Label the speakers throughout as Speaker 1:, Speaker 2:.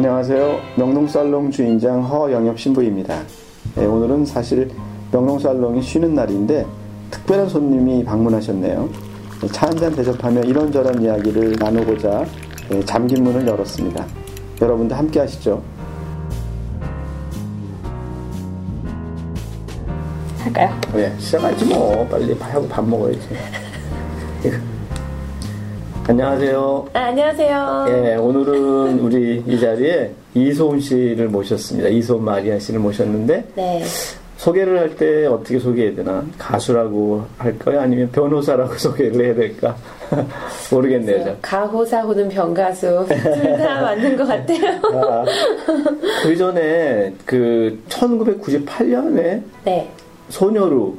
Speaker 1: 안녕하세요. 명동살롱 주인장 허영엽 신부입니다. 네, 오늘은 사실 명동살롱이 쉬는 날인데 특별한 손님이 방문하셨네요. 네, 차 한 잔 대접하며 이런저런 이야기를 나누고자 네, 잠긴 문을 열었습니다. 여러분도 함께 하시죠.
Speaker 2: 할까요?
Speaker 1: 네, 시작하지 뭐. 빨리 하고 밥 먹어야지. 안녕하세요.
Speaker 2: 아, 안녕하세요.
Speaker 1: 예, 오늘은 우리 이 자리에 이소은 씨를 모셨습니다. 이소은 마리아 씨를 모셨는데
Speaker 2: 네.
Speaker 1: 소개를 할 때 어떻게 소개해야 되나? 가수라고 할까요? 아니면 변호사라고 소개를 해야 될까? 모르겠네요. 저.
Speaker 2: 가호사 호는 병가수 둘 다 맞는 것 같아요.
Speaker 1: 아, 그 전에 그 1998년에
Speaker 2: 네.
Speaker 1: 소녀로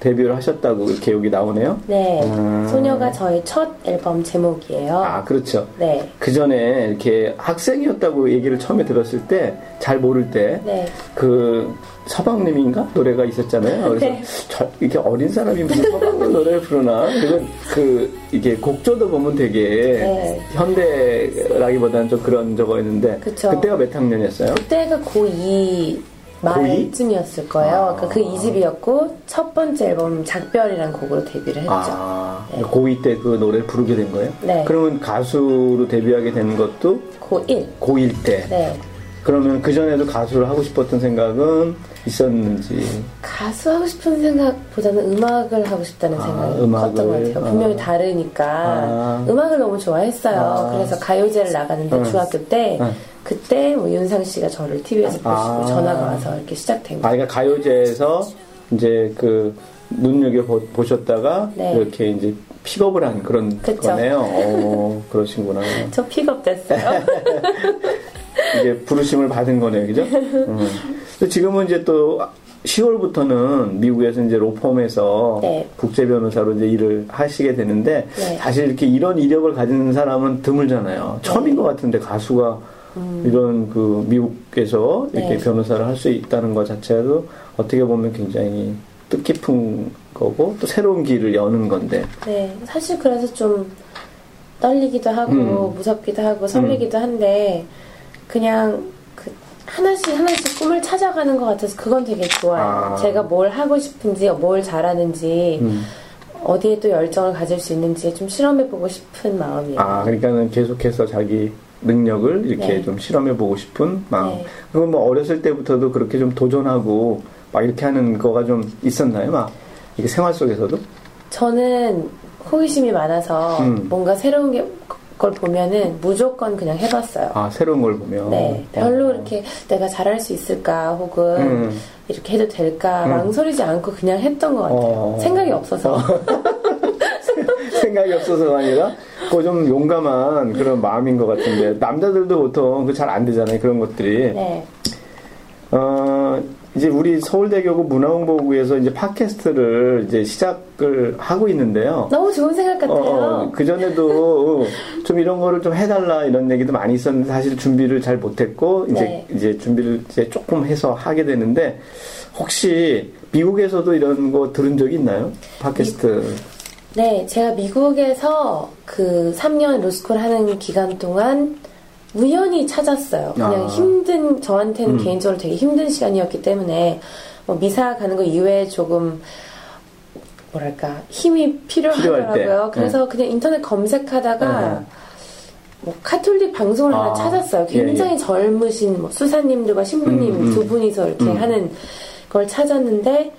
Speaker 1: 데뷔를 하셨다고 이렇게 여기 나오네요.
Speaker 2: 네.
Speaker 1: 음.
Speaker 2: 소녀가 저희 첫 앨범 제목이에요.
Speaker 1: 아, 그렇죠.
Speaker 2: 네.
Speaker 1: 그 전에 이렇게 학생이었다고 얘기를 처음에 들었을 때 잘 모를 때
Speaker 2: 네.
Speaker 1: 그 서방님인가 노래가 있었잖아요. 그래서
Speaker 2: 네.
Speaker 1: 저, 이렇게 어린 사람이 무슨 서방님 노래를 부르나? 그리고 그 이게 곡조도 보면 되게
Speaker 2: 네.
Speaker 1: 현대라기보다는 좀 그런 저거 있는데
Speaker 2: 그쵸.
Speaker 1: 그때가 몇 학년이었어요?
Speaker 2: 그때가 고2 말쯤이었을 거예요.
Speaker 1: 아.
Speaker 2: 그러니까 그 2집이었고 첫 번째 앨범 작별이라는 곡으로 데뷔를 했죠.
Speaker 1: 아,
Speaker 2: 네.
Speaker 1: 고2 때 그 노래를 부르게 된 거예요?
Speaker 2: 네.
Speaker 1: 그러면 가수로 데뷔하게 된 것도
Speaker 2: 고1.
Speaker 1: 고1 때.
Speaker 2: 네.
Speaker 1: 그러면 그 전에도 가수를 하고 싶었던 생각은 있었는지.
Speaker 2: 가수 하고 싶은 생각보다는 음악을 하고 싶다는
Speaker 1: 아,
Speaker 2: 생각이
Speaker 1: 음악을.
Speaker 2: 컸던 것 같아요. 분명히
Speaker 1: 아.
Speaker 2: 다르니까
Speaker 1: 아.
Speaker 2: 음악을 너무 좋아했어요.
Speaker 1: 아.
Speaker 2: 그래서 가요제를 나가는데
Speaker 1: 응.
Speaker 2: 중학교 때
Speaker 1: 응.
Speaker 2: 그때 뭐 윤상 씨가 저를 TV에서 보시고
Speaker 1: 아.
Speaker 2: 전화가 와서 이렇게 시작된
Speaker 1: 아,
Speaker 2: 거예요.
Speaker 1: 그러니까 가요제에서 이제 그 눈여겨 보- 보셨다가
Speaker 2: 네.
Speaker 1: 이렇게 이제 픽업을 한 그런
Speaker 2: 그쵸.
Speaker 1: 거네요. 어, 그러시구나.
Speaker 2: 저 픽업됐어요.
Speaker 1: 이게 부르심을 받은 거네요, 그죠? 음. 지금은 이제 또 10월부터는 미국에서 이제 로펌에서
Speaker 2: 네.
Speaker 1: 국제 변호사로 이제 일을 하시게 되는데
Speaker 2: 네.
Speaker 1: 사실 이렇게 이런 이력을 가진 사람은 드물잖아요. 처음인 것 같은데 가수가 이런 그 미국에서 이렇게
Speaker 2: 음. 네.
Speaker 1: 변호사를 할 수 있다는 것 자체도 어떻게 보면 굉장히 뜻깊은 거고 또 새로운 길을 여는 건데.
Speaker 2: 네, 사실 그래서 좀 떨리기도 하고
Speaker 1: 음.
Speaker 2: 무섭기도 하고 설레기도 한데 그냥 그 하나씩 하나씩 꿈을 찾아가는 것 같아서 그건 되게 좋아요.
Speaker 1: 아.
Speaker 2: 제가 뭘 하고 싶은지 뭘 잘하는지
Speaker 1: 음.
Speaker 2: 어디에 또 열정을 가질 수 있는지 좀 실험해보고 싶은 마음이에요.
Speaker 1: 아, 그러니까는 계속해서 자기 능력을 이렇게
Speaker 2: 네.
Speaker 1: 좀 실험해 보고 싶은 마음.
Speaker 2: 네.
Speaker 1: 그건 뭐 어렸을 때부터도 그렇게 좀 도전하고 막 이렇게 하는 거가 좀 있었나요? 막 이게 생활 속에서도?
Speaker 2: 저는 호기심이 많아서
Speaker 1: 음.
Speaker 2: 뭔가 새로운 게, 걸 보면은 무조건 그냥 해봤어요.
Speaker 1: 아, 새로운 걸 보면.
Speaker 2: 네, 별로 이렇게 내가 잘할 수 있을까 혹은
Speaker 1: 음.
Speaker 2: 이렇게 해도 될까
Speaker 1: 음.
Speaker 2: 망설이지 않고 그냥 했던 것 같아요.
Speaker 1: 어.
Speaker 2: 생각이 없어서.
Speaker 1: 생각이 없어서가 아니라 그좀 용감한 그런 마음인 것 같은데 남자들도 보통 그 잘 안 되잖아요 그런 것들이
Speaker 2: 네,
Speaker 1: 어 이제 우리 서울대교구 문화홍보부에서 이제 팟캐스트를 이제 시작을 하고 있는데요.
Speaker 2: 너무 좋은 생각 같아요.
Speaker 1: 그 전에도 좀 이런 거를 좀 해달라 이런 얘기도 많이 있었는데 사실 준비를 잘 못했고 이제
Speaker 2: 네.
Speaker 1: 이제 준비를 이제 조금 해서 하게 되는데 혹시 미국에서도 이런 거 들은 적이 있나요? 팟캐스트.
Speaker 2: 네, 제가 미국에서 그 3년 로스쿨 하는 기간 동안 우연히 찾았어요. 그냥
Speaker 1: 아.
Speaker 2: 힘든, 저한테는
Speaker 1: 음.
Speaker 2: 개인적으로 되게 힘든 시간이었기 때문에 뭐 미사 가는 거 이외에 조금 뭐랄까 힘이. 필요하더라고요. 그래서 그냥 인터넷 검색하다가
Speaker 1: 네.
Speaker 2: 뭐 카톨릭 방송을
Speaker 1: 아,
Speaker 2: 하나 찾았어요.
Speaker 1: 예,
Speaker 2: 굉장히
Speaker 1: 예.
Speaker 2: 젊으신 뭐 수사님들과 신부님
Speaker 1: 음, 음.
Speaker 2: 두 분이서 이렇게
Speaker 1: 음.
Speaker 2: 하는 걸 찾았는데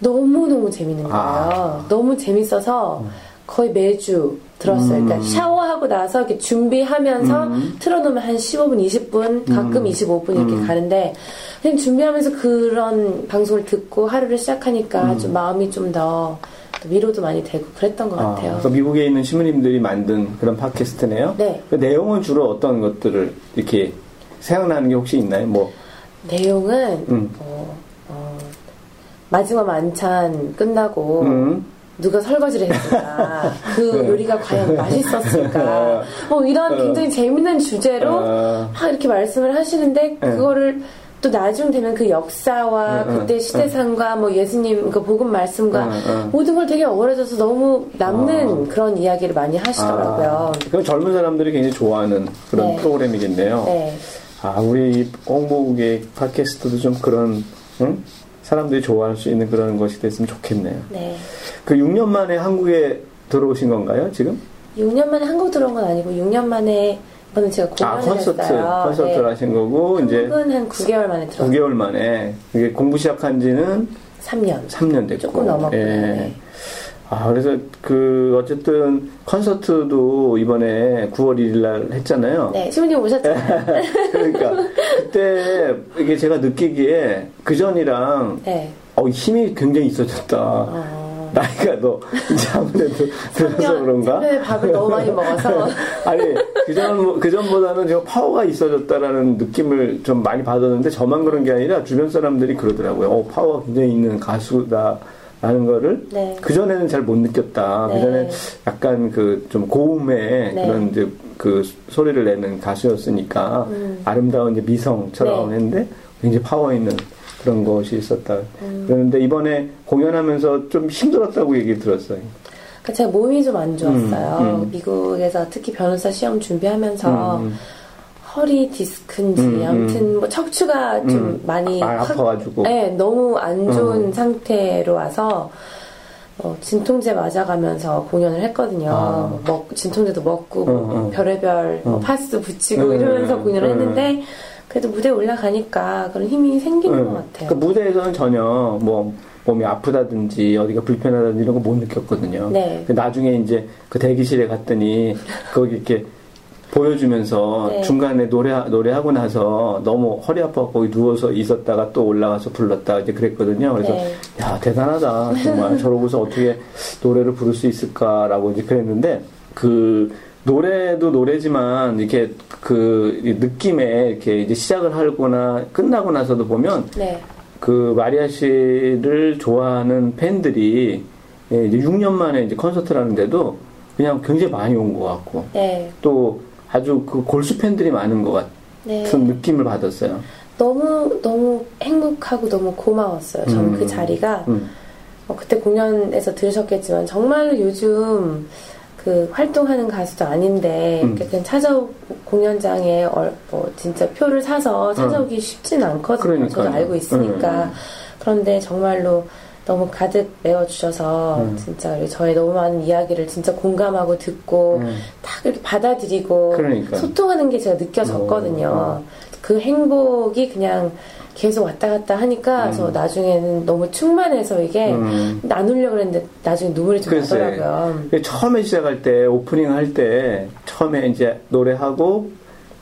Speaker 2: 너무너무 재밌는 거예요.
Speaker 1: 아.
Speaker 2: 너무 재밌어서 거의 매주 들었어요. 그러니까
Speaker 1: 음.
Speaker 2: 샤워하고 나서 이렇게 준비하면서
Speaker 1: 음.
Speaker 2: 틀어놓으면 한 15분, 20분, 가끔 25분 이렇게
Speaker 1: 음.
Speaker 2: 가는데 그냥 준비하면서 그런 방송을 듣고 하루를 시작하니까
Speaker 1: 음.
Speaker 2: 좀 마음이 좀 더 위로도 많이 되고 그랬던 것
Speaker 1: 아,
Speaker 2: 같아요.
Speaker 1: 그래서 미국에 있는 신부님들이 만든 그런 팟캐스트네요.
Speaker 2: 네.
Speaker 1: 그 내용은 주로 어떤 것들을 이렇게 생각나는 게 혹시 있나요? 뭐
Speaker 2: 내용은
Speaker 1: 음.
Speaker 2: 뭐, 어, 마지막 만찬 끝나고
Speaker 1: 음.
Speaker 2: 누가 설거지를 했을까 그
Speaker 1: 네.
Speaker 2: 요리가 과연 맛있었을까 뭐 이런
Speaker 1: 어.
Speaker 2: 굉장히 재밌는 주제로
Speaker 1: 어.
Speaker 2: 막 이렇게 말씀을 하시는데
Speaker 1: 네.
Speaker 2: 그거를 또 나중 되면 그 역사와
Speaker 1: 응, 응,
Speaker 2: 그때 시대상과 뭐 예수님 그 복음 말씀과
Speaker 1: 응, 응.
Speaker 2: 모든 걸 되게 어우러져서 너무 남는
Speaker 1: 아.
Speaker 2: 그런 이야기를 많이 하시더라고요.
Speaker 1: 아, 그럼 젊은 사람들이 굉장히 좋아하는 그런
Speaker 2: 네.
Speaker 1: 프로그램이겠네요.
Speaker 2: 네.
Speaker 1: 아, 우리 홍보국의 팟캐스트도 좀 그런, 응? 사람들이 좋아할 수 있는 그런 것이 됐으면 좋겠네요.
Speaker 2: 네.
Speaker 1: 그 6년 만에 한국에 들어오신 건가요, 지금?
Speaker 2: 6년 만에 한국 들어온 건 아니고 6년 만에 이거는 제가
Speaker 1: 아,
Speaker 2: 공연을
Speaker 1: 콘서트,
Speaker 2: 했어요.
Speaker 1: 콘서트를
Speaker 2: 네.
Speaker 1: 하신 거고, 이제
Speaker 2: 한 9개월 만에 들어왔어요.
Speaker 1: 9개월 만에, 이게 공부 시작한 지는
Speaker 2: 3년.
Speaker 1: 3년 됐고.
Speaker 2: 조금 넘었고요.
Speaker 1: 예.
Speaker 2: 네.
Speaker 1: 아, 그래서 그, 어쨌든 콘서트도 이번에 9월 1일 날 했잖아요.
Speaker 2: 네, 시부님 오셨잖아요.
Speaker 1: 그러니까, 그때 이게 제가 느끼기에 그 전이랑
Speaker 2: 네.
Speaker 1: 어, 힘이 굉장히 있어졌다.
Speaker 2: 어,
Speaker 1: 나이가 너 이제 아무래도 들어서 그런가?
Speaker 2: 새벽에 밥을 너무 많이 먹어서.
Speaker 1: 아니 그전 그전보다는 좀 파워가 있어졌다라는 느낌을 좀 많이 받았는데 저만 그런 게 아니라 주변 사람들이 그러더라고요. 어 파워가 굉장히 있는 가수다 라는 거를
Speaker 2: 네.
Speaker 1: 그 전에는 잘 못 느꼈다.
Speaker 2: 네.
Speaker 1: 그 전에 약간 그 좀 고음의
Speaker 2: 네.
Speaker 1: 그런 이제 그 소리를 내는 가수였으니까
Speaker 2: 음.
Speaker 1: 아름다운 이제 미성처럼
Speaker 2: 네.
Speaker 1: 했는데 굉장히 파워 있는 그런 것이 있었다.
Speaker 2: 음.
Speaker 1: 그런데 이번에 공연하면서 좀 힘들었다고 얘기 들었어요.
Speaker 2: 그 제가 몸이 좀 안 좋았어요.
Speaker 1: 음, 음.
Speaker 2: 미국에서 특히 변호사 시험 준비하면서
Speaker 1: 음.
Speaker 2: 허리 디스크인지
Speaker 1: 음, 음.
Speaker 2: 아무튼 뭐 척추가 좀
Speaker 1: 음.
Speaker 2: 많이
Speaker 1: 많이
Speaker 2: 확-
Speaker 1: 아파가지고.
Speaker 2: 네, 너무 안 좋은
Speaker 1: 음.
Speaker 2: 상태로 와서 어, 진통제 맞아가면서 공연을 했거든요.
Speaker 1: 아.
Speaker 2: 뭐 먹, 진통제도 먹고 뭐
Speaker 1: 음, 음.
Speaker 2: 별의별 뭐
Speaker 1: 음.
Speaker 2: 파스 붙이고
Speaker 1: 음,
Speaker 2: 이러면서
Speaker 1: 음,
Speaker 2: 공연을
Speaker 1: 음.
Speaker 2: 했는데 그래도 무대 에 올라가니까 그런 힘이 생기는
Speaker 1: 응.
Speaker 2: 것 같아요.
Speaker 1: 그 무대에서는 전혀 뭐 몸이 아프다든지 어디가 불편하다든지 이런 거 못 느꼈거든요.
Speaker 2: 네.
Speaker 1: 그 나중에 이제 그 대기실에 갔더니 거기 이렇게 보여주면서
Speaker 2: 네.
Speaker 1: 중간에 노래 노래하고 나서 너무 허리 아파서 거기 누워서 있었다가 또 올라가서 불렀다 이제 그랬거든요. 그래서
Speaker 2: 네.
Speaker 1: 야 대단하다 정말 저러고서 어떻게 노래를 부를 수 있을까라고 이제 그랬는데 그 노래도 노래지만 이렇게 그 느낌에 이렇게 이제 시작을 하거나 끝나고 나서도 보면
Speaker 2: 네.
Speaker 1: 그 마리아 씨를 좋아하는 팬들이 예, 이제 6년 만에 이제 콘서트를 하는데도 그냥 굉장히 많이 온 것 같고
Speaker 2: 네.
Speaker 1: 또 아주 그 골수 팬들이 많은 것 같은
Speaker 2: 네.
Speaker 1: 느낌을 받았어요.
Speaker 2: 너무 너무 행복하고 너무 고마웠어요. 저는
Speaker 1: 음.
Speaker 2: 그 자리가
Speaker 1: 음.
Speaker 2: 어, 그때 공연에서 들으셨겠지만 정말로 요즘 그 활동하는 가수도 아닌데
Speaker 1: 음.
Speaker 2: 그냥 찾아오 공연장에 얼, 뭐 진짜 표를 사서 찾아오기 쉽지는 않거든요. 저도
Speaker 1: 그러니까요.
Speaker 2: 알고 있으니까
Speaker 1: 음.
Speaker 2: 그런데 정말로 너무 가득 메워주셔서
Speaker 1: 음.
Speaker 2: 진짜 저의 너무 많은 이야기를 진짜 공감하고 듣고
Speaker 1: 음.
Speaker 2: 딱 이렇게 받아들이고
Speaker 1: 그러니까요.
Speaker 2: 소통하는 게 제가 느껴졌거든요.
Speaker 1: 어, 어.
Speaker 2: 그 행복이 그냥 계속 왔다 갔다 하니까
Speaker 1: 음.
Speaker 2: 저 나중에는 너무 충만해서 이게
Speaker 1: 음.
Speaker 2: 나누려고 그랬는데 나중에 눈물이 좀
Speaker 1: 글쎄.
Speaker 2: 나더라고요.
Speaker 1: 그 처음에 시작할 때 오프닝 할 때 처음에 이제 노래하고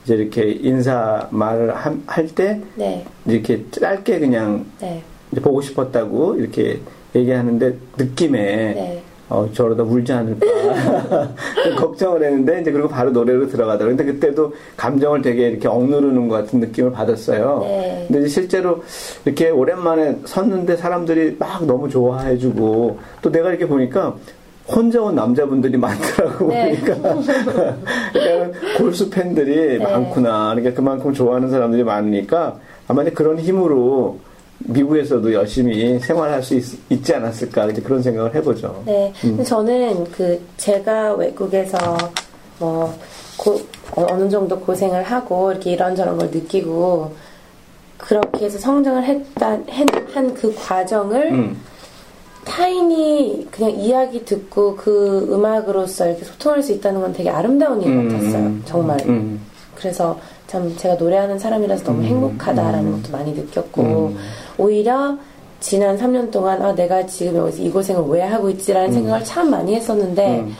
Speaker 1: 이제 이렇게 인사 말을 할때
Speaker 2: 네,
Speaker 1: 이렇게 짧게 그냥
Speaker 2: 네,
Speaker 1: 이제 보고 싶었다고 이렇게 얘기하는데 느낌에
Speaker 2: 네.
Speaker 1: 어, 저러다 울지 않을까 좀 걱정을 했는데 이제 그리고 바로 노래로 들어가더라고요. 근데 그때도 감정을 되게 이렇게 억누르는 것 같은 느낌을 받았어요.
Speaker 2: 네.
Speaker 1: 근데 이제 실제로 이렇게 오랜만에 섰는데 사람들이 막 너무 좋아해주고 또 내가 이렇게 보니까 혼자 온 남자분들이 많더라고
Speaker 2: 네.
Speaker 1: 보니까 그러니까 골수 팬들이
Speaker 2: 네.
Speaker 1: 많구나. 그러니까 그만큼 좋아하는 사람들이 많으니까 아마 그런 힘으로 미국에서도 열심히 생활할 수 있, 지 않았을까 이제 그런 생각을 해보죠.
Speaker 2: 네.
Speaker 1: 음.
Speaker 2: 저는 그 제가 외국에서 뭐 고, 어, 어느 정도 고생을 하고 이렇게 이런저런 걸 느끼고 그렇게 해서 성장을 했다 한 그 과정을
Speaker 1: 음,
Speaker 2: 타인이 그냥 이야기 듣고 그 음악으로서 이렇게 소통할 수 있다는 건 되게 아름다운 일
Speaker 1: 음,
Speaker 2: 같았어요.
Speaker 1: 음,
Speaker 2: 정말.
Speaker 1: 음,
Speaker 2: 그래서 참 제가 노래하는 사람이라서 너무
Speaker 1: 음,
Speaker 2: 행복하다라는
Speaker 1: 음.
Speaker 2: 것도 많이 느꼈고
Speaker 1: 음.
Speaker 2: 오히려 지난 3년 동안 아 내가 지금 여기서 이 고생을 왜 하고 있지라는 생각을 참 많이 했었는데
Speaker 1: 음.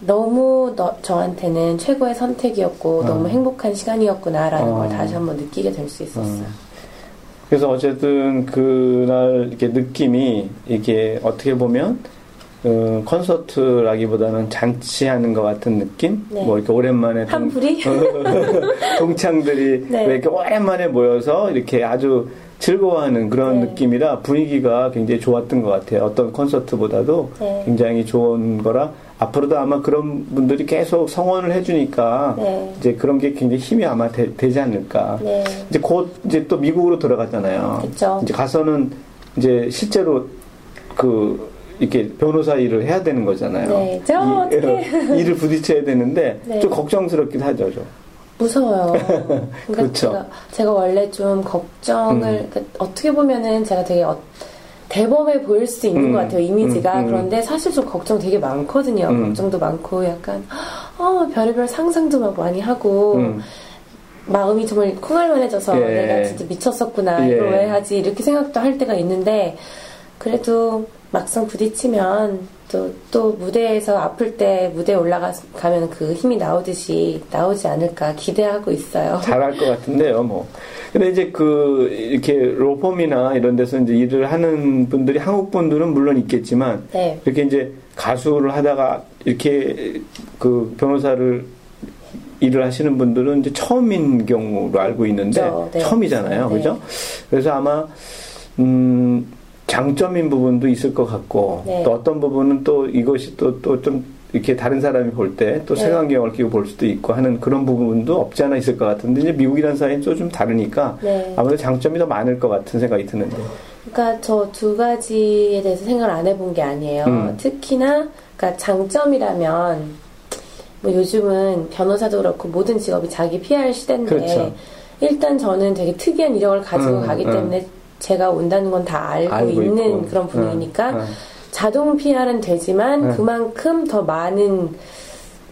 Speaker 2: 너무 너, 저한테는 최고의 선택이었고
Speaker 1: 어.
Speaker 2: 너무 행복한 시간이었구나라는
Speaker 1: 어.
Speaker 2: 걸 다시 한번 느끼게 될 수 있었어요.
Speaker 1: 그래서 어쨌든 그날 이렇게 느낌이 이게 어떻게 보면 어, 콘서트라기보다는 잔치하는 것 같은 느낌?
Speaker 2: 네.
Speaker 1: 뭐 이렇게 오랜만에 동,
Speaker 2: 한풀이?
Speaker 1: 동창들이
Speaker 2: 네.
Speaker 1: 왜 이렇게 오랜만에 모여서 이렇게 아주 즐거워하는 그런
Speaker 2: 네.
Speaker 1: 느낌이라 분위기가 굉장히 좋았던 것 같아요. 어떤 콘서트보다도
Speaker 2: 네.
Speaker 1: 굉장히 좋은 거라 앞으로도 아마 그런 분들이 계속 성원을 해주니까
Speaker 2: 네.
Speaker 1: 이제 그런 게 굉장히 힘이 아마 되, 지 않을까.
Speaker 2: 네.
Speaker 1: 이제 곧 이제 또 미국으로 들어가잖아요.
Speaker 2: 그쵸.
Speaker 1: 이제 가서는 이제 실제로 그 이렇게 변호사 일을 해야 되는 거잖아요.
Speaker 2: 네. 저
Speaker 1: 이,
Speaker 2: 어떡해.
Speaker 1: 일을 부딪혀야 되는데
Speaker 2: 네.
Speaker 1: 좀 걱정스럽긴 하죠. 좀.
Speaker 2: 무서워요. 그러니까
Speaker 1: 그렇죠.
Speaker 2: 제가, 제가 원래 좀 걱정을
Speaker 1: 음.
Speaker 2: 그러니까 어떻게 보면은 제가 되게 어- 대범해 보일 수 있는
Speaker 1: 음.
Speaker 2: 것 같아요 이미지가
Speaker 1: 음, 음.
Speaker 2: 그런데 사실 좀 걱정 되게 많거든요
Speaker 1: 음.
Speaker 2: 걱정도 많고 약간 어 별의별 상상도 막 많이 하고
Speaker 1: 음.
Speaker 2: 마음이 정말 콩알만해져서
Speaker 1: 예.
Speaker 2: 내가 진짜 미쳤었구나
Speaker 1: 예.
Speaker 2: 이걸 왜 하지 이렇게 생각도 할 때가 있는데 그래도 막상 부딪히면 또, 또 무대에서 아플 때 무대에 올라가면 그 힘이 나오듯이 나오지 않을까 기대하고 있어요.
Speaker 1: 잘할 것 같은데요, 뭐. 근데 이제 그, 이렇게 로펌이나 이런 데서 이제 일을 하는 분들이 한국 분들은 물론 있겠지만,
Speaker 2: 네.
Speaker 1: 이렇게 이제 가수를 하다가 이렇게 그 변호사를 일을 하시는 분들은 이제 처음인 경우로 알고 있는데,
Speaker 2: 그렇죠. 네.
Speaker 1: 처음이잖아요.
Speaker 2: 네.
Speaker 1: 그죠? 그래서 아마, 음, 장점인 부분도 있을 것 같고,
Speaker 2: 네.
Speaker 1: 또 어떤 부분은 또 이것이 또, 또 좀 이렇게 다른 사람이 볼 때또
Speaker 2: 네.
Speaker 1: 색안경을 끼고 볼 수도 있고 하는 그런 부분도 없지 않아 있을 것 같은데, 이제 미국이라는 사회는 또 좀 다르니까,
Speaker 2: 네.
Speaker 1: 아무래도 장점이 더 많을 것 같은 생각이 드는데.
Speaker 2: 그러니까 저 두 가지에 대해서 생각을 안 해본 게 아니에요.
Speaker 1: 음.
Speaker 2: 특히나 그러니까 장점이라면 뭐 요즘은 변호사도 그렇고 모든 직업이 자기 PR 시대인데
Speaker 1: 그렇죠.
Speaker 2: 일단 저는 되게 특이한 이력을 가지고
Speaker 1: 음,
Speaker 2: 가기
Speaker 1: 음.
Speaker 2: 때문에 제가 온다는 건 다 알고,
Speaker 1: 알고
Speaker 2: 있는
Speaker 1: 있고.
Speaker 2: 그런 분위기니까
Speaker 1: 음, 음.
Speaker 2: 자동 PR은 되지만
Speaker 1: 음.
Speaker 2: 그만큼 더 많은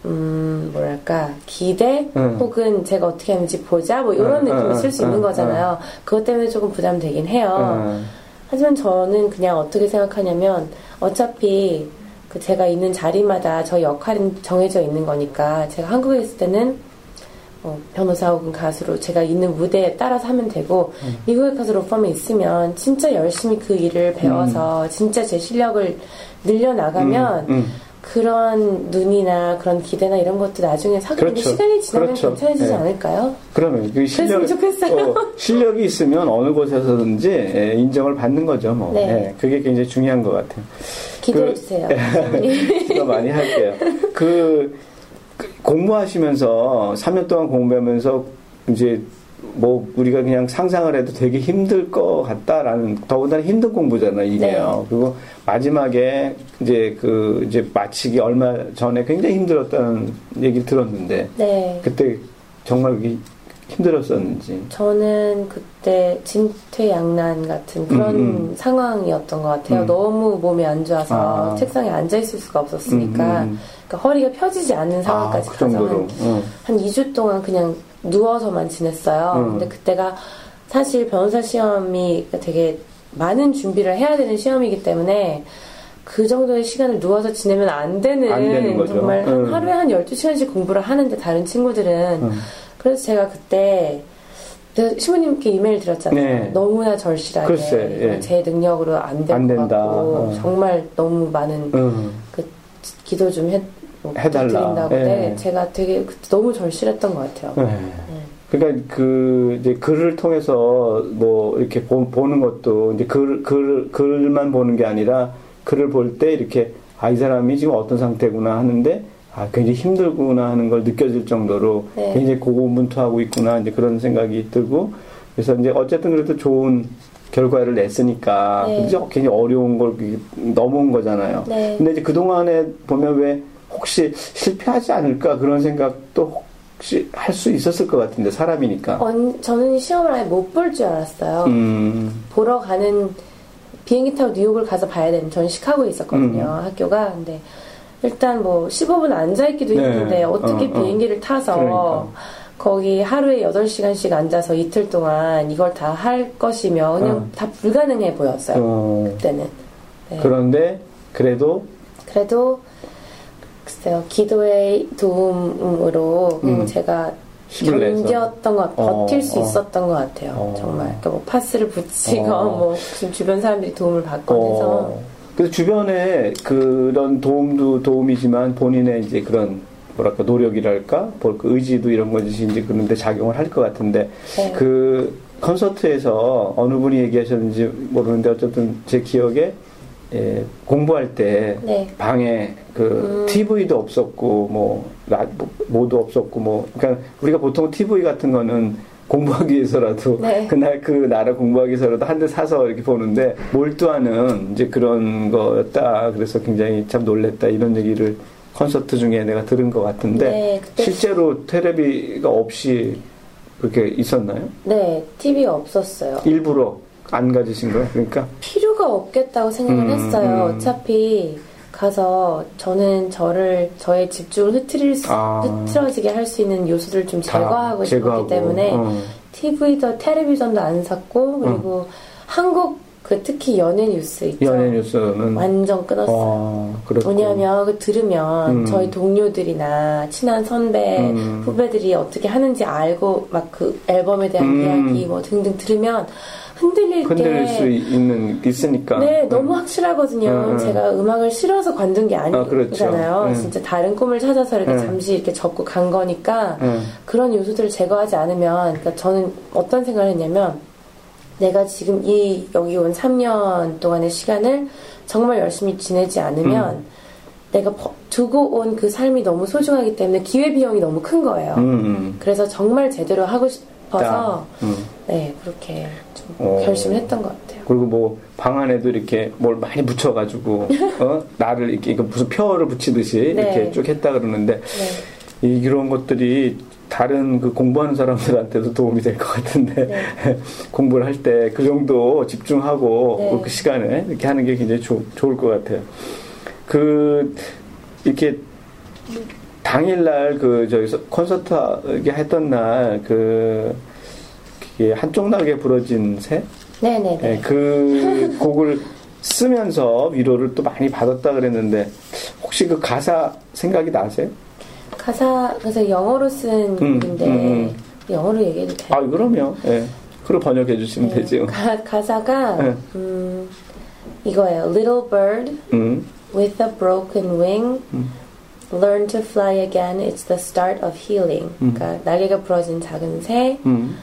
Speaker 2: 음 뭐랄까 기대
Speaker 1: 음.
Speaker 2: 혹은 제가 어떻게 하는지 보자 뭐 이런
Speaker 1: 음,
Speaker 2: 느낌을
Speaker 1: 음,
Speaker 2: 쓸수
Speaker 1: 음,
Speaker 2: 있는
Speaker 1: 음,
Speaker 2: 거잖아요. 그것 때문에 조금 부담되긴 해요.
Speaker 1: 음.
Speaker 2: 하지만 저는 그냥 어떻게 생각하냐면 어차피 그 제가 있는 자리마다 저 역할은 정해져 있는 거니까 제가 한국에 있을 때는 어, 변호사 혹은 가수로 제가 있는 무대에 따라서 하면 되고
Speaker 1: 음.
Speaker 2: 미국에 가서 로펌에 있으면 진짜 열심히 그 일을 배워서 진짜 제 실력을 늘려나가면
Speaker 1: 음, 음.
Speaker 2: 그런 눈이나 그런 기대나 이런 것도 나중에 사귀는
Speaker 1: 그렇죠.
Speaker 2: 시간이 지나면
Speaker 1: 그렇죠.
Speaker 2: 괜찮아지지
Speaker 1: 네.
Speaker 2: 않을까요?
Speaker 1: 그러면 그 실력.
Speaker 2: 어,
Speaker 1: 실력이 있으면 어느 곳에서든지 예, 인정을 받는 거죠. 뭐.
Speaker 2: 네.
Speaker 1: 예, 그게 굉장히 중요한 것 같아요.
Speaker 2: 기대해
Speaker 1: 그-
Speaker 2: 주세요.
Speaker 1: 기도 많이 할게요. 그, 그 공부하시면서 3년 동안 공부하면서 이제 뭐 우리가 그냥 상상을 해도 되게 힘들 것 같다라는 더군다나 힘든 공부잖아요 이게요.
Speaker 2: 네.
Speaker 1: 그리고 마지막에 이제 그 이제 마치기 얼마 전에 굉장히 힘들었다는 얘기를 들었는데
Speaker 2: 네.
Speaker 1: 그때 정말 힘들었었는지.
Speaker 2: 저는 그때 진퇴양난 같은 그런
Speaker 1: 음, 음.
Speaker 2: 상황이었던 것 같아요.
Speaker 1: 음.
Speaker 2: 너무 몸이 안 좋아서
Speaker 1: 아.
Speaker 2: 책상에 앉아 있을 수가 없었으니까
Speaker 1: 음, 음.
Speaker 2: 그러니까 허리가 펴지지 않는 상황까지
Speaker 1: 아, 그
Speaker 2: 가서
Speaker 1: 정도로.
Speaker 2: 한,
Speaker 1: 어.
Speaker 2: 한 2주 동안 그냥 누워서만 지냈어요.
Speaker 1: 음.
Speaker 2: 근데 그때가 사실 변호사 시험이 되게 많은 준비를 해야 되는 시험이기 때문에 그 정도의 시간을 누워서 지내면 안 되는,
Speaker 1: 안 되는.
Speaker 2: 정말 한
Speaker 1: 음.
Speaker 2: 하루에 한 12시간씩 공부를 하는데 다른 친구들은
Speaker 1: 음.
Speaker 2: 그래서 제가 그때 신부님께 이메일 드렸잖아요.
Speaker 1: 네.
Speaker 2: 너무나 절실하게
Speaker 1: 글쎄, 예.
Speaker 2: 제 능력으로 안될안것
Speaker 1: 된다.
Speaker 2: 같고
Speaker 1: 어.
Speaker 2: 정말 너무 많은
Speaker 1: 음.
Speaker 2: 그 기도 좀 해, 뭐
Speaker 1: 해달라.
Speaker 2: 부탁드린다고
Speaker 1: 예.
Speaker 2: 네, 제가 되게 그때 너무 절실했던 것 같아요.
Speaker 1: 네. 그러니까 그 이제 글을 통해서 뭐 이렇게 보, 는 것도 이제 글, 글 글만 보는 게 아니라 글을 볼 때 이렇게 아 이 사람이 지금 어떤 상태구나 하는데 아 굉장히 힘들구나 하는 걸 느껴질 정도로
Speaker 2: 네.
Speaker 1: 굉장히 고군분투하고 있구나 이제 그런 생각이 들고 그래서 이제 어쨌든 그래도 좋은 결과를 냈으니까
Speaker 2: 네.
Speaker 1: 굉장히 어려운 걸 넘어온 거잖아요.
Speaker 2: 네.
Speaker 1: 근데 이제 그 동안에 보면 왜 혹시 실패하지 않을까 그런 생각도 혹시 할 수 있었을 것 같은데 사람이니까.
Speaker 2: 언- 저는 시험을 아예 못 볼 줄 알았어요.
Speaker 1: 음,
Speaker 2: 보러 가는 비행기 타고 뉴욕을 가서 봐야 되는 전 시카고에 있었거든요
Speaker 1: 음.
Speaker 2: 학교가 근데 일단 뭐 15분 앉아 있기도
Speaker 1: 네.
Speaker 2: 힘든데 어떻게
Speaker 1: 어, 어.
Speaker 2: 비행기를 타서
Speaker 1: 그러니까.
Speaker 2: 거기 하루에 8시간씩 앉아서 이틀 동안 이걸 다 할 것이며 그냥
Speaker 1: 어.
Speaker 2: 다 불가능해 보였어요
Speaker 1: 어,
Speaker 2: 그때는 네.
Speaker 1: 그런데 그래도
Speaker 2: 그래도 글쎄요 기도의 도움으로
Speaker 1: 음.
Speaker 2: 제가. 견뎠던 것
Speaker 1: 어,
Speaker 2: 버틸 수
Speaker 1: 어.
Speaker 2: 있었던 것 같아요
Speaker 1: 어.
Speaker 2: 정말 그러니까 뭐 파스를 붙이건
Speaker 1: 어.
Speaker 2: 뭐 지금 주변 사람들이 도움을 받건 해서
Speaker 1: 어, 그래서 주변에 그런 도움도 도움이지만 본인의 이제 그런 뭐랄까 노력이랄까 뭐그 의지도 이런 것이 이제 그런데 작용을 할 것 같은데
Speaker 2: 네.
Speaker 1: 그 콘서트에서 어느 분이 얘기하셨는지 모르는데 어쨌든 제 기억에 예, 공부할 때
Speaker 2: 네.
Speaker 1: 방에 그
Speaker 2: 음.
Speaker 1: TV도 없었고 뭐 라, 뭐도 없었고 뭐 그러니까 우리가 보통 TV 같은 거는 공부하기 위해서라도
Speaker 2: 네.
Speaker 1: 그날 그 나라 공부하기 위해서라도 한 대 사서 이렇게 보는데 몰두하는 이제 그런 거였다. 그래서 굉장히 참 놀랬다 이런 얘기를 콘서트 중에 내가 들은 것 같은데
Speaker 2: 네, 그때-
Speaker 1: 실제로 테레비가 없이 그렇게 있었나요?
Speaker 2: 네, TV가 없었어요.
Speaker 1: 일부러 안 가지신 거예요? 그러니까
Speaker 2: 필요가 없겠다고 생각을
Speaker 1: 음,
Speaker 2: 했어요.
Speaker 1: 음.
Speaker 2: 어차피 가서 저는 저를 저의 집중을 흐트릴 수,
Speaker 1: 아.
Speaker 2: 흐트러지게 할 수 있는 요소들을
Speaker 1: 좀다 제거하고
Speaker 2: 싶었기 때문에
Speaker 1: 어.
Speaker 2: TV도 텔레비전도 안 샀고 그리고 한국 그 특히 연예 뉴스 있죠.
Speaker 1: 연예 뉴스는
Speaker 2: 완전 끊었어요.
Speaker 1: 어, 그렇고
Speaker 2: 왜냐하면 그 들으면
Speaker 1: 음.
Speaker 2: 저희 동료들이나 친한 선배
Speaker 1: 음.
Speaker 2: 후배들이 어떻게 하는지 알고 막 그 앨범에 대한
Speaker 1: 음.
Speaker 2: 이야기 뭐 등등 들으면 흔들릴
Speaker 1: 흔들릴 게수 있는 있으니까
Speaker 2: 네,
Speaker 1: 음.
Speaker 2: 너무 확실하거든요.
Speaker 1: 음, 음.
Speaker 2: 제가 음악을 싫어서 관둔 게
Speaker 1: 아, 그렇죠.
Speaker 2: 아니잖아요.
Speaker 1: 음.
Speaker 2: 진짜 다른 꿈을 찾아서 이렇게
Speaker 1: 음.
Speaker 2: 잠시 이렇게 접고 간 거니까
Speaker 1: 음.
Speaker 2: 그런 요소들을 제거하지 않으면, 그러니까 저는 어떤 생각을 했냐면, 내가 지금 이 여기 온 3년 동안의 시간을 정말 열심히 지내지 않으면
Speaker 1: 음.
Speaker 2: 내가 버- 두고 온 그 삶이 너무 소중하기 때문에 기회 비용이 너무 큰 거예요. 그래서 정말 제대로 하고 싶 어서
Speaker 1: 음.
Speaker 2: 네 그렇게 좀
Speaker 1: 어.
Speaker 2: 결심을 했던 것 같아요.
Speaker 1: 그리고 뭐 방 안에도 이렇게 뭘 많이 붙여가지고 어? 나를 이렇게 이거 무슨 표어를 붙이듯이
Speaker 2: 네.
Speaker 1: 이렇게 쭉 했다 그러는데
Speaker 2: 네.
Speaker 1: 이- 이런 것들이 다른 그 공부하는 사람들한테도 도움이 될 것 같은데
Speaker 2: 네.
Speaker 1: 공부를 할 때 그 정도 집중하고
Speaker 2: 네.
Speaker 1: 그 시간에 이렇게 하는 게 굉장히 좋- 좋을 것 같아요. 그 이렇게 당일날 그 저기서 콘서트 이게 했던 날그 한쪽 낙에 부러진 새
Speaker 2: 네네네.
Speaker 1: 네, 그 곡을 쓰면서 위로를 또 많이 받았다 그랬는데 혹시 그 가사 생각이 나세요?
Speaker 2: 가사 그래서 영어로 쓴
Speaker 1: 음,
Speaker 2: 곡인데
Speaker 1: 음, 음.
Speaker 2: 영어로 얘기해도 돼요?
Speaker 1: 아 그럼요. 예. 그걸 번역해 주시면
Speaker 2: 네.
Speaker 1: 되죠.
Speaker 2: 가, 가사가
Speaker 1: 네.
Speaker 2: 음, 이거예요. Little bird
Speaker 1: 음,
Speaker 2: with a broken wing, learn to fly again. It's the start of healing. 그러니까 날개가 부러진 작은 새,
Speaker 1: 음.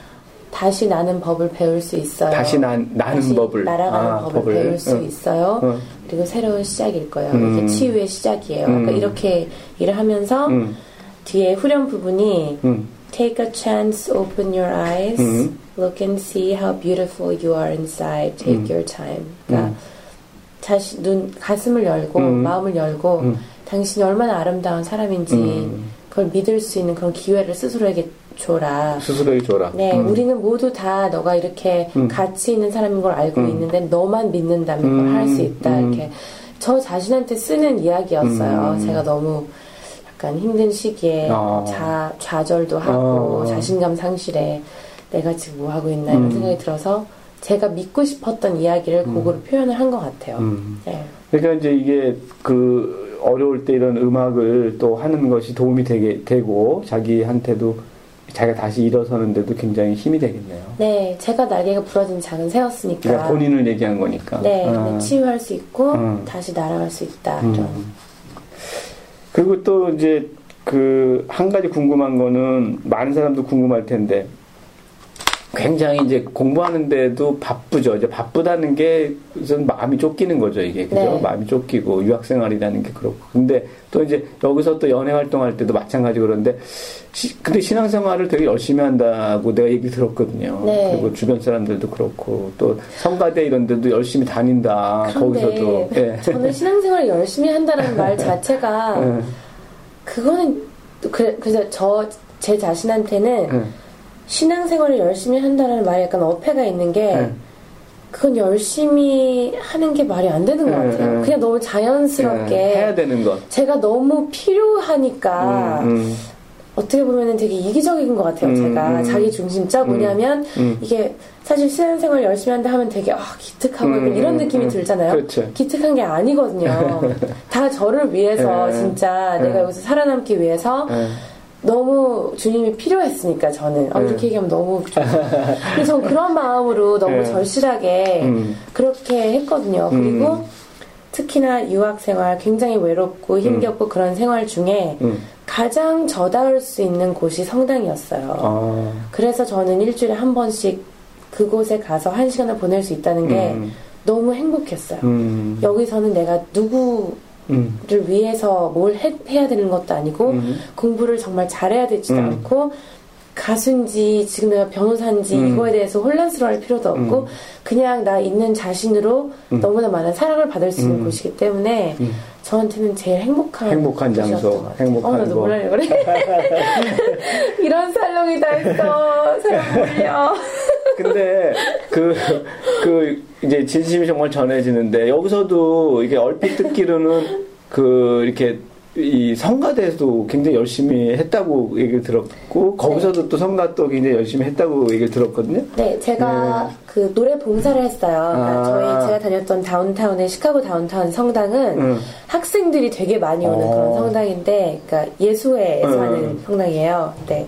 Speaker 2: 다시 나는 법을 배울 수 있어요.
Speaker 1: 다시 난- 나는
Speaker 2: 다시
Speaker 1: 법을.
Speaker 2: 날아가는
Speaker 1: 아,
Speaker 2: 법을,
Speaker 1: 법을.
Speaker 2: 배울 수
Speaker 1: 응.
Speaker 2: 있어요.
Speaker 1: 응.
Speaker 2: 그리고 새로운 시작일 거예요.
Speaker 1: 음.
Speaker 2: 이게 치유의 시작이에요.
Speaker 1: 음.
Speaker 2: 그러니까 이렇게 일을 하면서
Speaker 1: 음.
Speaker 2: 뒤에 후렴 부분이
Speaker 1: 음.
Speaker 2: Take a chance, open your eyes,
Speaker 1: 음.
Speaker 2: look and see how beautiful you are inside. Take
Speaker 1: 음.
Speaker 2: your time. 그러니까 자신 눈 가슴을 열고
Speaker 1: 음.
Speaker 2: 마음을 열고
Speaker 1: 음.
Speaker 2: 당신이 얼마나 아름다운 사람인지
Speaker 1: 음.
Speaker 2: 그걸 믿을 수 있는 그런 기회를 스스로에게 줘라.
Speaker 1: 스스로에게 줘라.
Speaker 2: 네,
Speaker 1: 음.
Speaker 2: 우리는 모두 다 너가 이렇게
Speaker 1: 음.
Speaker 2: 가치 있는 사람인 걸 알고
Speaker 1: 음.
Speaker 2: 있는데 너만 믿는다면
Speaker 1: 음.
Speaker 2: 그걸 할 수 있다.
Speaker 1: 음.
Speaker 2: 이렇게 저 자신한테 쓰는 이야기였어요.
Speaker 1: 음.
Speaker 2: 제가 너무 약간 힘든 시기에
Speaker 1: 아.
Speaker 2: 자, 좌절도 하고
Speaker 1: 아.
Speaker 2: 자신감 상실에 내가 지금 뭐 하고 있나 이런
Speaker 1: 음.
Speaker 2: 생각이 들어서 제가 믿고 싶었던 이야기를 곡으로 표현을 한 것 같아요.
Speaker 1: 음.
Speaker 2: 네.
Speaker 1: 그러니까 이제 이게 그 어려울 때 이런 음악을 또 하는 것이 도움이 되게 되고 자기한테도 자기가 다시 일어서는데도 굉장히 힘이 되겠네요.
Speaker 2: 네, 제가 날개가 부러진 작은 새였으니까.
Speaker 1: 그러니까 본인을 얘기한 거니까.
Speaker 2: 네,
Speaker 1: 아.
Speaker 2: 네, 치유할 수 있고
Speaker 1: 음.
Speaker 2: 다시 날아갈 수 있다.
Speaker 1: 음. 그리고 또 이제 그 한 가지 궁금한 거는 많은 사람도 궁금할 텐데 굉장히 이제 공부하는데도 바쁘죠. 이제 바쁘다는 게 우선 마음이 쫓기는 거죠, 이게. 그죠?
Speaker 2: 네.
Speaker 1: 마음이 쫓기고 유학생활이라는 게 그렇고. 근데 또 이제 여기서 또 연애 활동할 때도 마찬가지 그런데 시- 근데 신앙생활을 되게 열심히 한다고 내가 얘기 들었거든요.
Speaker 2: 네.
Speaker 1: 그리고 주변 사람들도 그렇고 또 성가대 이런 데도 열심히 다닌다. 거기서도. 예.
Speaker 2: 저는 신앙생활을 열심히 한다는 말 자체가
Speaker 1: 예.
Speaker 2: 그거는 그래서 저 제 자신한테는
Speaker 1: 예.
Speaker 2: 신앙생활을 열심히 한다는 말이 약간 어폐가 있는 게
Speaker 1: 예.
Speaker 2: 그건 열심히 하는 게 말이 안 되는 것
Speaker 1: 예,
Speaker 2: 같아요.
Speaker 1: 예.
Speaker 2: 그냥 너무 자연스럽게
Speaker 1: 예. 해야 되는 것.
Speaker 2: 제가 너무 필요하니까
Speaker 1: 음, 음.
Speaker 2: 어떻게 보면 되게 이기적인 것 같아요.
Speaker 1: 음,
Speaker 2: 제가
Speaker 1: 음.
Speaker 2: 자기 중심적
Speaker 1: 음,
Speaker 2: 뭐냐면
Speaker 1: 음.
Speaker 2: 이게 사실 신앙생활 열심히 한다 하면 되게 아 기특하고
Speaker 1: 음,
Speaker 2: 이런
Speaker 1: 음,
Speaker 2: 느낌이
Speaker 1: 음.
Speaker 2: 들잖아요.
Speaker 1: 그렇죠.
Speaker 2: 기특한 게 아니거든요. 다 저를 위해서
Speaker 1: 예,
Speaker 2: 진짜
Speaker 1: 예.
Speaker 2: 내가 여기서 살아남기 위해서
Speaker 1: 예.
Speaker 2: 너무 주님이 필요했으니까 저는 아,
Speaker 1: 네.
Speaker 2: 이렇게 얘기하면 너무 좋- 근데 전 그런 마음으로 너무
Speaker 1: 네.
Speaker 2: 절실하게
Speaker 1: 음.
Speaker 2: 그렇게 했거든요. 그리고
Speaker 1: 음.
Speaker 2: 특히나 유학 생활 굉장히 외롭고 힘겹고 그런 생활 중에
Speaker 1: 음.
Speaker 2: 가장 저닿을 수 있는 곳이 성당이었어요.
Speaker 1: 아.
Speaker 2: 그래서 저는 일주일에 한 번씩 그곳에 가서 한 시간을 보낼 수 있다는 게
Speaker 1: 음.
Speaker 2: 너무 행복했어요.
Speaker 1: 음.
Speaker 2: 여기서는 내가 누구 를
Speaker 1: 음.
Speaker 2: 위해서 뭘 해, 야 되는 것도 아니고
Speaker 1: 음.
Speaker 2: 공부를 정말 잘해야 되지도
Speaker 1: 음.
Speaker 2: 않고 가수인지 지금 내가 변호사인지
Speaker 1: 음.
Speaker 2: 이거에 대해서 혼란스러워할 필요도 없고 그냥 나 있는 자신으로 너무나 많은 사랑을 받을 수 있는
Speaker 1: 음.
Speaker 2: 곳이기 때문에 저한테는 제일 행복한
Speaker 1: 행복한 장소. 행복한
Speaker 2: 어, 나도
Speaker 1: 곳.
Speaker 2: 몰라요 그래 이런 살롱이 다 있어 사람 몰려
Speaker 1: 근데 그, 그, 이제 진심이 정말 전해지는데, 여기서도 이게 얼핏 듣기로는 그, 이렇게, 이 성가대도 굉장히 열심히 했다고 얘기를 들었고, 거기서도 또 성가 또 굉장히 열심히 했다고 얘기를 들었거든요.
Speaker 2: 네, 제가 그 노래 봉사를 했어요. 그러니까
Speaker 1: 아.
Speaker 2: 저희 제가 다녔던 다운타운의 시카고 다운타운 성당은
Speaker 1: 음.
Speaker 2: 학생들이 되게 많이 오는
Speaker 1: 어.
Speaker 2: 그런 성당인데, 그러니까 예수회에서
Speaker 1: 음.
Speaker 2: 하는 성당이에요. 근데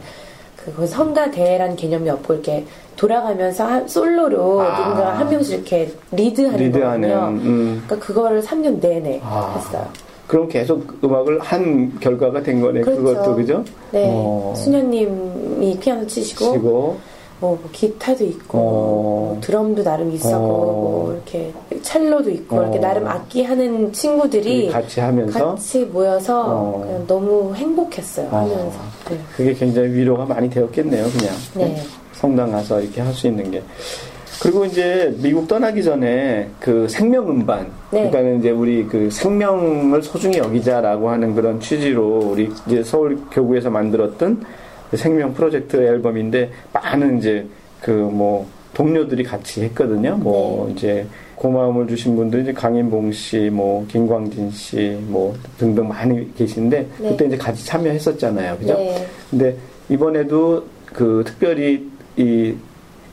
Speaker 2: 그 거기 성가대회라는 개념이 없고 이렇게 돌아가면서 한- 솔로로
Speaker 1: 아.
Speaker 2: 누군가 한 명씩 이렇게 리드하는
Speaker 1: 리드하는,
Speaker 2: 거거든요.
Speaker 1: 음.
Speaker 2: 그러니까 그거를 3년 내내
Speaker 1: 아.
Speaker 2: 했어요.
Speaker 1: 그럼 계속 음악을 한 결과가 된 거네.
Speaker 2: 그렇죠.
Speaker 1: 그것도, 그죠?
Speaker 2: 네,
Speaker 1: 어.
Speaker 2: 수녀님이 피아노 치시고,
Speaker 1: 치고,
Speaker 2: 뭐, 뭐 기타도 있고
Speaker 1: 어.
Speaker 2: 뭐 드럼도 나름 있었고
Speaker 1: 어.
Speaker 2: 뭐 이렇게 첼로도 있고
Speaker 1: 어.
Speaker 2: 이렇게 나름 악기 하는 친구들이
Speaker 1: 같이 하면서,
Speaker 2: 같이 모여서
Speaker 1: 어.
Speaker 2: 그냥 너무 행복했어요
Speaker 1: 어.
Speaker 2: 하면서 네.
Speaker 1: 그게 굉장히 위로가 많이 되었겠네요, 그냥.
Speaker 2: 네.
Speaker 1: 성당 가서 이렇게 할 수 있는 게. 그리고 이제 미국 떠나기 전에 그 생명 음반,
Speaker 2: 네.
Speaker 1: 그러니까는 이제 우리 그 생명을 소중히 여기자라고 하는 그런 취지로 우리 이제 서울 교구에서 만들었던 그 생명 프로젝트 앨범인데 많은 이제 그 뭐 동료들이 같이 했거든요. 뭐
Speaker 2: 네.
Speaker 1: 이제 고마움을 주신 분들이 이제 강인봉 씨, 뭐 김광진 씨, 뭐 등등 많이 계신데
Speaker 2: 네.
Speaker 1: 그때 이제 같이 참여했었잖아요. 그죠?
Speaker 2: 네.
Speaker 1: 근데 이번에도 그 특별히 이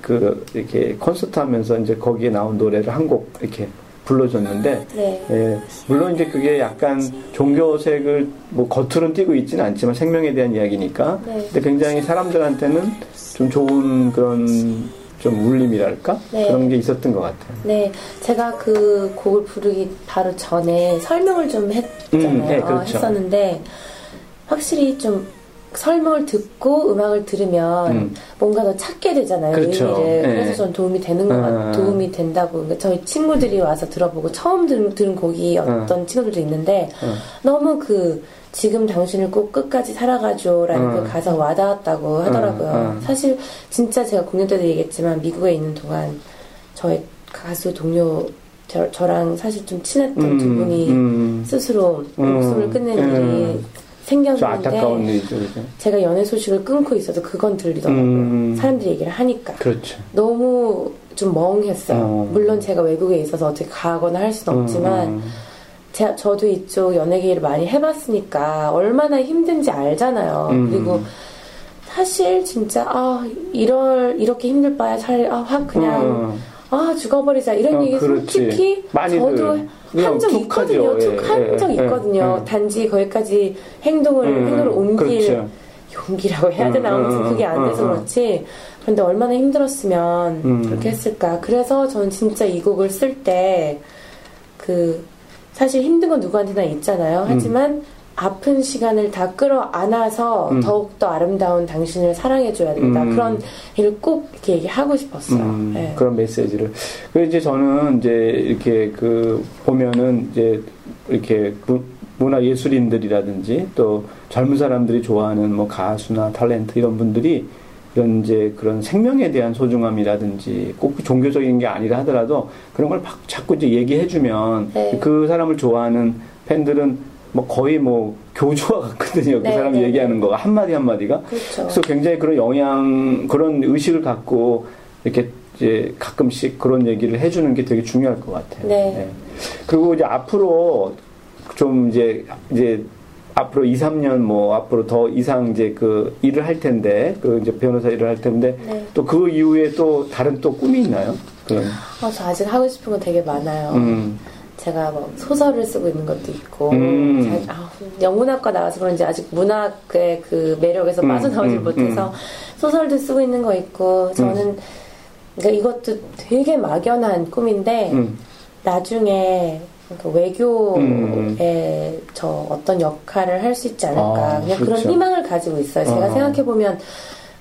Speaker 1: 그 이렇게 콘서트 하면서 이제 거기에 나온 노래를 한 곡 이렇게 불러줬는데
Speaker 2: 네.
Speaker 1: 예, 물론 이제 그게 약간 종교색을 뭐 겉으로는 띄고 있지는 않지만 생명에 대한 이야기니까
Speaker 2: 네.
Speaker 1: 근데 굉장히 사람들한테는 좀 좋은 그런 좀 울림이랄까
Speaker 2: 네.
Speaker 1: 그런 게 있었던 것 같아요.
Speaker 2: 네, 제가 그 곡을 부르기 바로 전에 설명을 좀 했잖아요.
Speaker 1: 음, 네, 그렇죠.
Speaker 2: 했었는데 확실히 좀 설명을 듣고 음악을 들으면
Speaker 1: 음.
Speaker 2: 뭔가 더 찾게 되잖아요.
Speaker 1: 그렇죠.
Speaker 2: 의미를.
Speaker 1: 네.
Speaker 2: 그래서 전 도움이 되는 것
Speaker 1: 아.
Speaker 2: 같, 도움이 된다고. 그러니까 저희 친구들이 와서 들어보고 처음 들은, 들은 곡이 어떤 친구들도 있는데
Speaker 1: 음.
Speaker 2: 너무 그 지금 당신을 꼭 끝까지 살아가줘라는
Speaker 1: 음.
Speaker 2: 그 가사 와닿았다고 하더라고요.
Speaker 1: 음, 음.
Speaker 2: 사실 진짜 제가 공연 때도 얘기했지만 미국에 있는 동안 저의 가수 동료 저, 저랑 사실 좀 친했던 두 분이
Speaker 1: 음,
Speaker 2: 스스로
Speaker 1: 음.
Speaker 2: 목숨을 끊는 일이
Speaker 1: 음. 좀 안타까운
Speaker 2: 생겼는데? 제가 연애 소식을 끊고 있어도 그건 들리더라고요.
Speaker 1: 음.
Speaker 2: 사람들이 얘기를 하니까
Speaker 1: 그렇죠.
Speaker 2: 너무 좀 멍했어요.
Speaker 1: 어.
Speaker 2: 물론 제가 외국에 있어서 어떻게 가거나 할 수는 없지만
Speaker 1: 음,
Speaker 2: 제, 저도 이쪽 연예계를 많이 해봤으니까 얼마나 힘든지 알잖아요.
Speaker 1: 음.
Speaker 2: 그리고 사실 진짜 아 이럴 이렇게 힘들 바에 차라리 아확 그냥
Speaker 1: 음.
Speaker 2: 아 죽어버리자 이런
Speaker 1: 어,
Speaker 2: 얘기. 솔직히 저도
Speaker 1: 한적툭
Speaker 2: 있거든요.
Speaker 1: 예, 예,
Speaker 2: 적
Speaker 1: 예,
Speaker 2: 있거든요.
Speaker 1: 예.
Speaker 2: 단지 거기까지 행동을
Speaker 1: 음,
Speaker 2: 행동을 옮길
Speaker 1: 그렇죠.
Speaker 2: 용기라고 해야 되나
Speaker 1: 음,
Speaker 2: 아무튼
Speaker 1: 음,
Speaker 2: 그게 안
Speaker 1: 음,
Speaker 2: 돼서
Speaker 1: 음.
Speaker 2: 그렇지. 그런데 얼마나 힘들었으면
Speaker 1: 음.
Speaker 2: 그렇게 했을까. 그래서 저는 진짜 이 곡을 쓸 때 그 사실 힘든 건 누구한테나 있잖아요. 하지만 아픈 시간을 다 끌어안아서
Speaker 1: 음.
Speaker 2: 더욱더 아름다운 당신을 사랑해줘야 된다.
Speaker 1: 음.
Speaker 2: 그런 일을 꼭 이렇게 얘기하고 싶었어요.
Speaker 1: 음,
Speaker 2: 네.
Speaker 1: 그런 메시지를. 그 이제 저는 이제 이렇게 그 보면은 이제 이렇게 무- 문화 예술인들이라든지 또 젊은 사람들이 좋아하는 뭐 가수나 탤런트 이런 분들이 이런 이제 그런 생명에 대한 소중함이라든지 꼭 종교적인 게 아니라 하더라도 그런 걸 막 자꾸 이제 얘기해주면
Speaker 2: 네.
Speaker 1: 그 사람을 좋아하는 팬들은 뭐 거의 뭐 교주와 같거든요. 그
Speaker 2: 네,
Speaker 1: 사람
Speaker 2: 네,
Speaker 1: 얘기하는 거가 한마디 한마디가.
Speaker 2: 그렇죠.
Speaker 1: 그래서 굉장히 그런 영향, 그런 의식을 갖고 이렇게 이제 가끔씩 그런 얘기를 해주는 게 되게 중요할 것 같아요.
Speaker 2: 네.
Speaker 1: 그리고 이제 앞으로 좀 이제, 이제 앞으로 2, 3년 뭐 앞으로 더 이상 이제 그 일을 할 텐데, 그 이제 변호사 일을 할 텐데,
Speaker 2: 네.
Speaker 1: 또그 이후에 또 다른 또 꿈이 있나요? 그런.
Speaker 2: 아, 저 아직 하고 싶은 건 되게 많아요.
Speaker 1: 음,
Speaker 2: 제가 뭐 소설을 쓰고 있는 것도 있고,
Speaker 1: 음.
Speaker 2: 자- 아, 영문학과 나와서 그런지 아직 문학의 그 매력에서
Speaker 1: 음,
Speaker 2: 빠져나오지
Speaker 1: 음,
Speaker 2: 못해서 소설도 쓰고 있는 거 있고, 저는 그러니까 이것도 되게 막연한 꿈인데,
Speaker 1: 음,
Speaker 2: 나중에 그 외교에
Speaker 1: 음.
Speaker 2: 저 어떤 역할을 할 수 있지 않을까
Speaker 1: 아,
Speaker 2: 그냥
Speaker 1: 그렇죠.
Speaker 2: 그런 희망을 가지고 있어요. 제가
Speaker 1: 아.
Speaker 2: 생각해 보면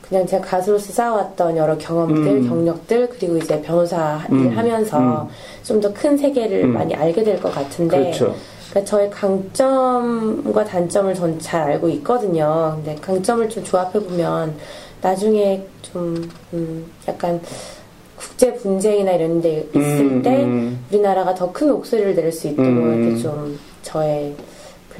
Speaker 2: 그냥 제가 가수로서 쌓아왔던 여러 경험들,
Speaker 1: 음.
Speaker 2: 경력들 그리고 이제 변호사
Speaker 1: 음.
Speaker 2: 일 하면서 좀더 큰 세계를
Speaker 1: 음.
Speaker 2: 많이 알게 될 것 같은데
Speaker 1: 그렇죠.
Speaker 2: 그러니까 저의 강점과 단점을 전 잘 알고 있거든요. 근데 강점을 좀 조합해 보면 나중에 좀 음, 약간 국제 분쟁이나 이런 데 있을
Speaker 1: 음,
Speaker 2: 때
Speaker 1: 음.
Speaker 2: 우리나라가 더 큰 목소리를 낼 수 있도록
Speaker 1: 음.
Speaker 2: 이렇게 좀 저의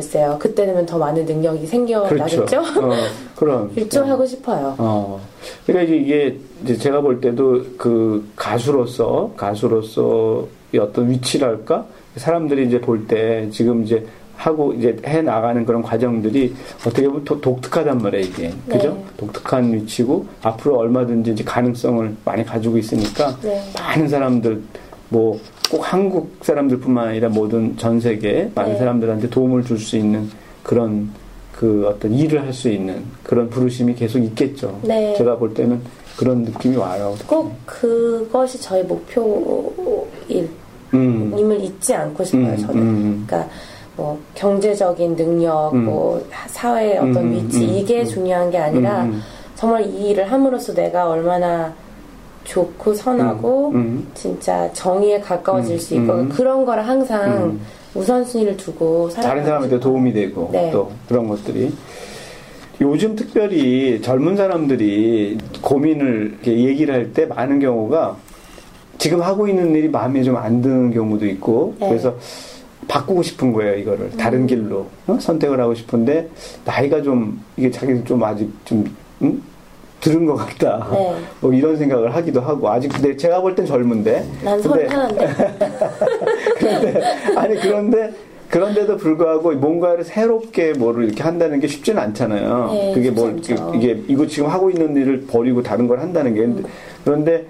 Speaker 2: 글쎄요 그때 되면 더 많은 능력이 생겨나겠죠?
Speaker 1: 그렇죠. 어, 그럼.
Speaker 2: 일조하고 싶어요.
Speaker 1: 어. 그러니까 이제 이게 제가 볼 때도 그 가수로서 가수로서의 어떤 위치랄까 사람들이 이제 볼 때 지금 이제 하고 이제 해 나가는 그런 과정들이 어떻게 보면 도- 독특하단 말이에요 이게 그죠?
Speaker 2: 네.
Speaker 1: 독특한 위치고 앞으로 얼마든지 이제 가능성을 많이 가지고 있으니까
Speaker 2: 네.
Speaker 1: 많은 사람들 뭐 꼭 한국 사람들뿐만 아니라 모든 전 세계 많은
Speaker 2: 네.
Speaker 1: 사람들한테 도움을 줄 수 있는 그런 그 어떤 일을 할 수 있는 그런 부르심이 계속 있겠죠.
Speaker 2: 네.
Speaker 1: 제가 볼 때는 그런 느낌이 와요.
Speaker 2: 꼭 그것이 저의 목표일
Speaker 1: 음.
Speaker 2: 임을 잊지 않고 싶어요.
Speaker 1: 음,
Speaker 2: 저는.
Speaker 1: 음.
Speaker 2: 그러니까 뭐 경제적인 능력,
Speaker 1: 음.
Speaker 2: 뭐 사회의 어떤
Speaker 1: 음,
Speaker 2: 위치
Speaker 1: 음,
Speaker 2: 이게
Speaker 1: 음.
Speaker 2: 중요한 게 아니라
Speaker 1: 음,
Speaker 2: 정말 이 일을 함으로써 내가 얼마나 좋고 선하고
Speaker 1: 음, 음.
Speaker 2: 진짜 정의에 가까워질
Speaker 1: 음,
Speaker 2: 수 있고
Speaker 1: 음.
Speaker 2: 그런 거를 항상
Speaker 1: 음.
Speaker 2: 우선순위를 두고
Speaker 1: 다른 사람한테. 도움이 되고
Speaker 2: 네.
Speaker 1: 또 그런 것들이 요즘 특별히 젊은 사람들이 고민을 이렇게 얘기를 할 때 많은 경우가 지금 하고 있는 일이 마음에 좀 안 드는 경우도 있고
Speaker 2: 네.
Speaker 1: 그래서 바꾸고 싶은 거예요 이거를 다른 길로 어? 선택을 하고 싶은데 나이가 좀 이게 자기는 좀 아직 좀 음? 들은 것 같다
Speaker 2: 네.
Speaker 1: 뭐 이런 생각을 하기도 하고 아직 근데 제가 볼 땐 젊은데
Speaker 2: 난 서른
Speaker 1: 그런데 아니 그런데 그런데도 불구하고 뭔가를 새롭게 뭐를 이렇게 한다는 게 쉽지는 않잖아요.
Speaker 2: 네,
Speaker 1: 그게
Speaker 2: 쉽지
Speaker 1: 뭐
Speaker 2: 않죠.
Speaker 1: 이게 이거 지금 하고 있는 일을 버리고 다른 걸 한다는 게
Speaker 2: 음.
Speaker 1: 그런데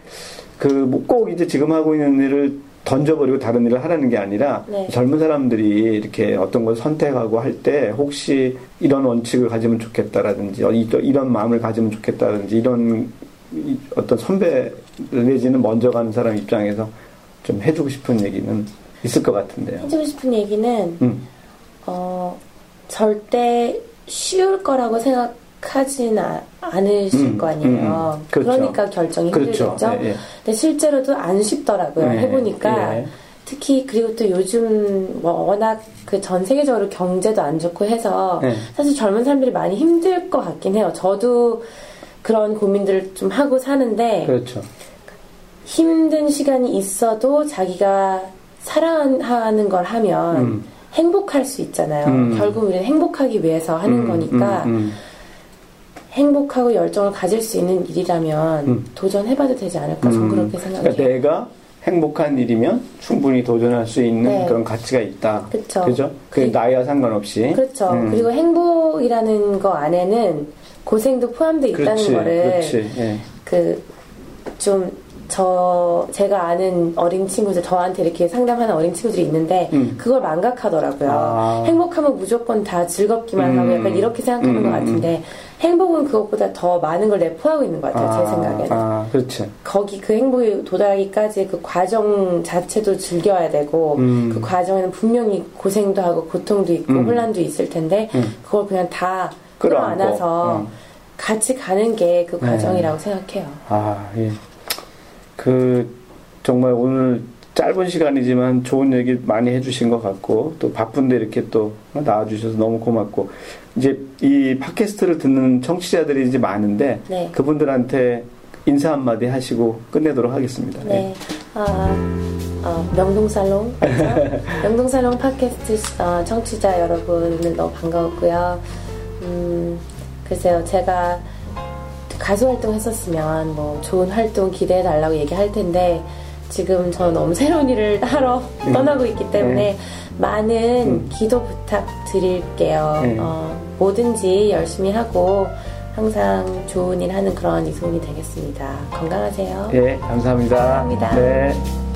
Speaker 1: 그뭐꼭 이제 지금 하고 있는 일을 던져버리고 다른 일을 하라는 게 아니라
Speaker 2: 네.
Speaker 1: 젊은 사람들이 이렇게 어떤 걸 선택하고 할 때 혹시 이런 원칙을 가지면 좋겠다라든지 어, 이- 이런 마음을 가지면 좋겠다든지 이런 이- 어떤 선배 내지는 먼저 가는 사람 입장에서 좀 해주고 싶은 얘기는 있을 것 같은데요.
Speaker 2: 해주고 싶은 얘기는
Speaker 1: 음,
Speaker 2: 어, 절대 쉬울 거라고 생각 하진 아- 않으실
Speaker 1: 음,
Speaker 2: 거 아니에요.
Speaker 1: 음, 음. 그렇죠.
Speaker 2: 러니까 결정이
Speaker 1: 그렇죠.
Speaker 2: 힘들겠죠.
Speaker 1: 예, 예.
Speaker 2: 근데 실제로도 안 쉽더라고요.
Speaker 1: 네,
Speaker 2: 해보니까.
Speaker 1: 예.
Speaker 2: 특히 그리고 또 요즘 뭐 워낙 그 전 세계적으로 경제도 안 좋고 해서
Speaker 1: 네.
Speaker 2: 사실 젊은 사람들이 많이 힘들 것 같긴 해요. 저도 그런 고민들을 좀 하고 사는데
Speaker 1: 그렇죠.
Speaker 2: 힘든 시간이 있어도 자기가 사랑하는 걸 하면
Speaker 1: 음.
Speaker 2: 행복할 수 있잖아요.
Speaker 1: 음.
Speaker 2: 결국 우리는 행복하기 위해서 하는
Speaker 1: 음,
Speaker 2: 거니까. 행복하고 열정을 가질 수 있는 일이라면
Speaker 1: 음.
Speaker 2: 도전해봐도 되지 않을까 저는
Speaker 1: 음.
Speaker 2: 그렇게 생각해요.
Speaker 1: 그러니까 내가 행복한 일이면 충분히 도전할 수 있는
Speaker 2: 네.
Speaker 1: 그런 가치가 있다.
Speaker 2: 그쵸.
Speaker 1: 그죠? 그 나이와 상관없이.
Speaker 2: 그렇죠.
Speaker 1: 음.
Speaker 2: 그리고 행복이라는 거 안에는 고생도 포함되어 있다는
Speaker 1: 그렇지,
Speaker 2: 거를.
Speaker 1: 예.
Speaker 2: 그좀 저 제가 아는 어린 친구들 저한테 이렇게 상담하는 어린 친구들이 있는데
Speaker 1: 음.
Speaker 2: 그걸 망각하더라고요.
Speaker 1: 아.
Speaker 2: 행복하면 무조건 다 즐겁기만
Speaker 1: 음.
Speaker 2: 하고 약간 이렇게 생각하는
Speaker 1: 음,
Speaker 2: 것
Speaker 1: 음,
Speaker 2: 같은데 행복은 그것보다 더 많은 걸 내포하고 있는 것 같아요. 제 생각에는.
Speaker 1: 아, 그렇지.
Speaker 2: 거기 그 행복에 도달하기까지 그 과정 자체도 즐겨야 되고
Speaker 1: 음.
Speaker 2: 그 과정에는 분명히 고생도 하고 고통도 있고
Speaker 1: 음.
Speaker 2: 혼란도 있을 텐데
Speaker 1: 음.
Speaker 2: 그걸 그냥 다 끌어안아서
Speaker 1: 음.
Speaker 2: 같이 가는 게그
Speaker 1: 네.
Speaker 2: 과정이라고 생각해요.
Speaker 1: 아, 예. 그, 정말 오늘 짧은 시간이지만 좋은 얘기 많이 해주신 것 같고, 또 바쁜데 이렇게 또 나와주셔서 너무 고맙고, 이제 이 팟캐스트를 듣는 청취자들이 이제 많은데,
Speaker 2: 네.
Speaker 1: 그분들한테 인사 한마디 하시고 끝내도록 하겠습니다.
Speaker 2: 네. 아, 어, 명동살롱. 명동살롱 팟캐스트 어, 청취자 여러분은 너무 반가웠고요. 음, 글쎄요, 제가 가수 활동 했었으면 뭐 좋은 활동 기대해 달라고 얘기할 텐데 지금 저는 너무 새로운 일을 하러
Speaker 1: 음.
Speaker 2: 떠나고 있기 때문에
Speaker 1: 네.
Speaker 2: 많은
Speaker 1: 음.
Speaker 2: 기도 부탁드릴게요.
Speaker 1: 네.
Speaker 2: 어, 뭐든지 열심히 하고 항상 좋은 일 하는 그런 이소은이 되겠습니다. 건강하세요.
Speaker 1: 예, 감사합니다.
Speaker 2: 감사합니다.
Speaker 1: 네.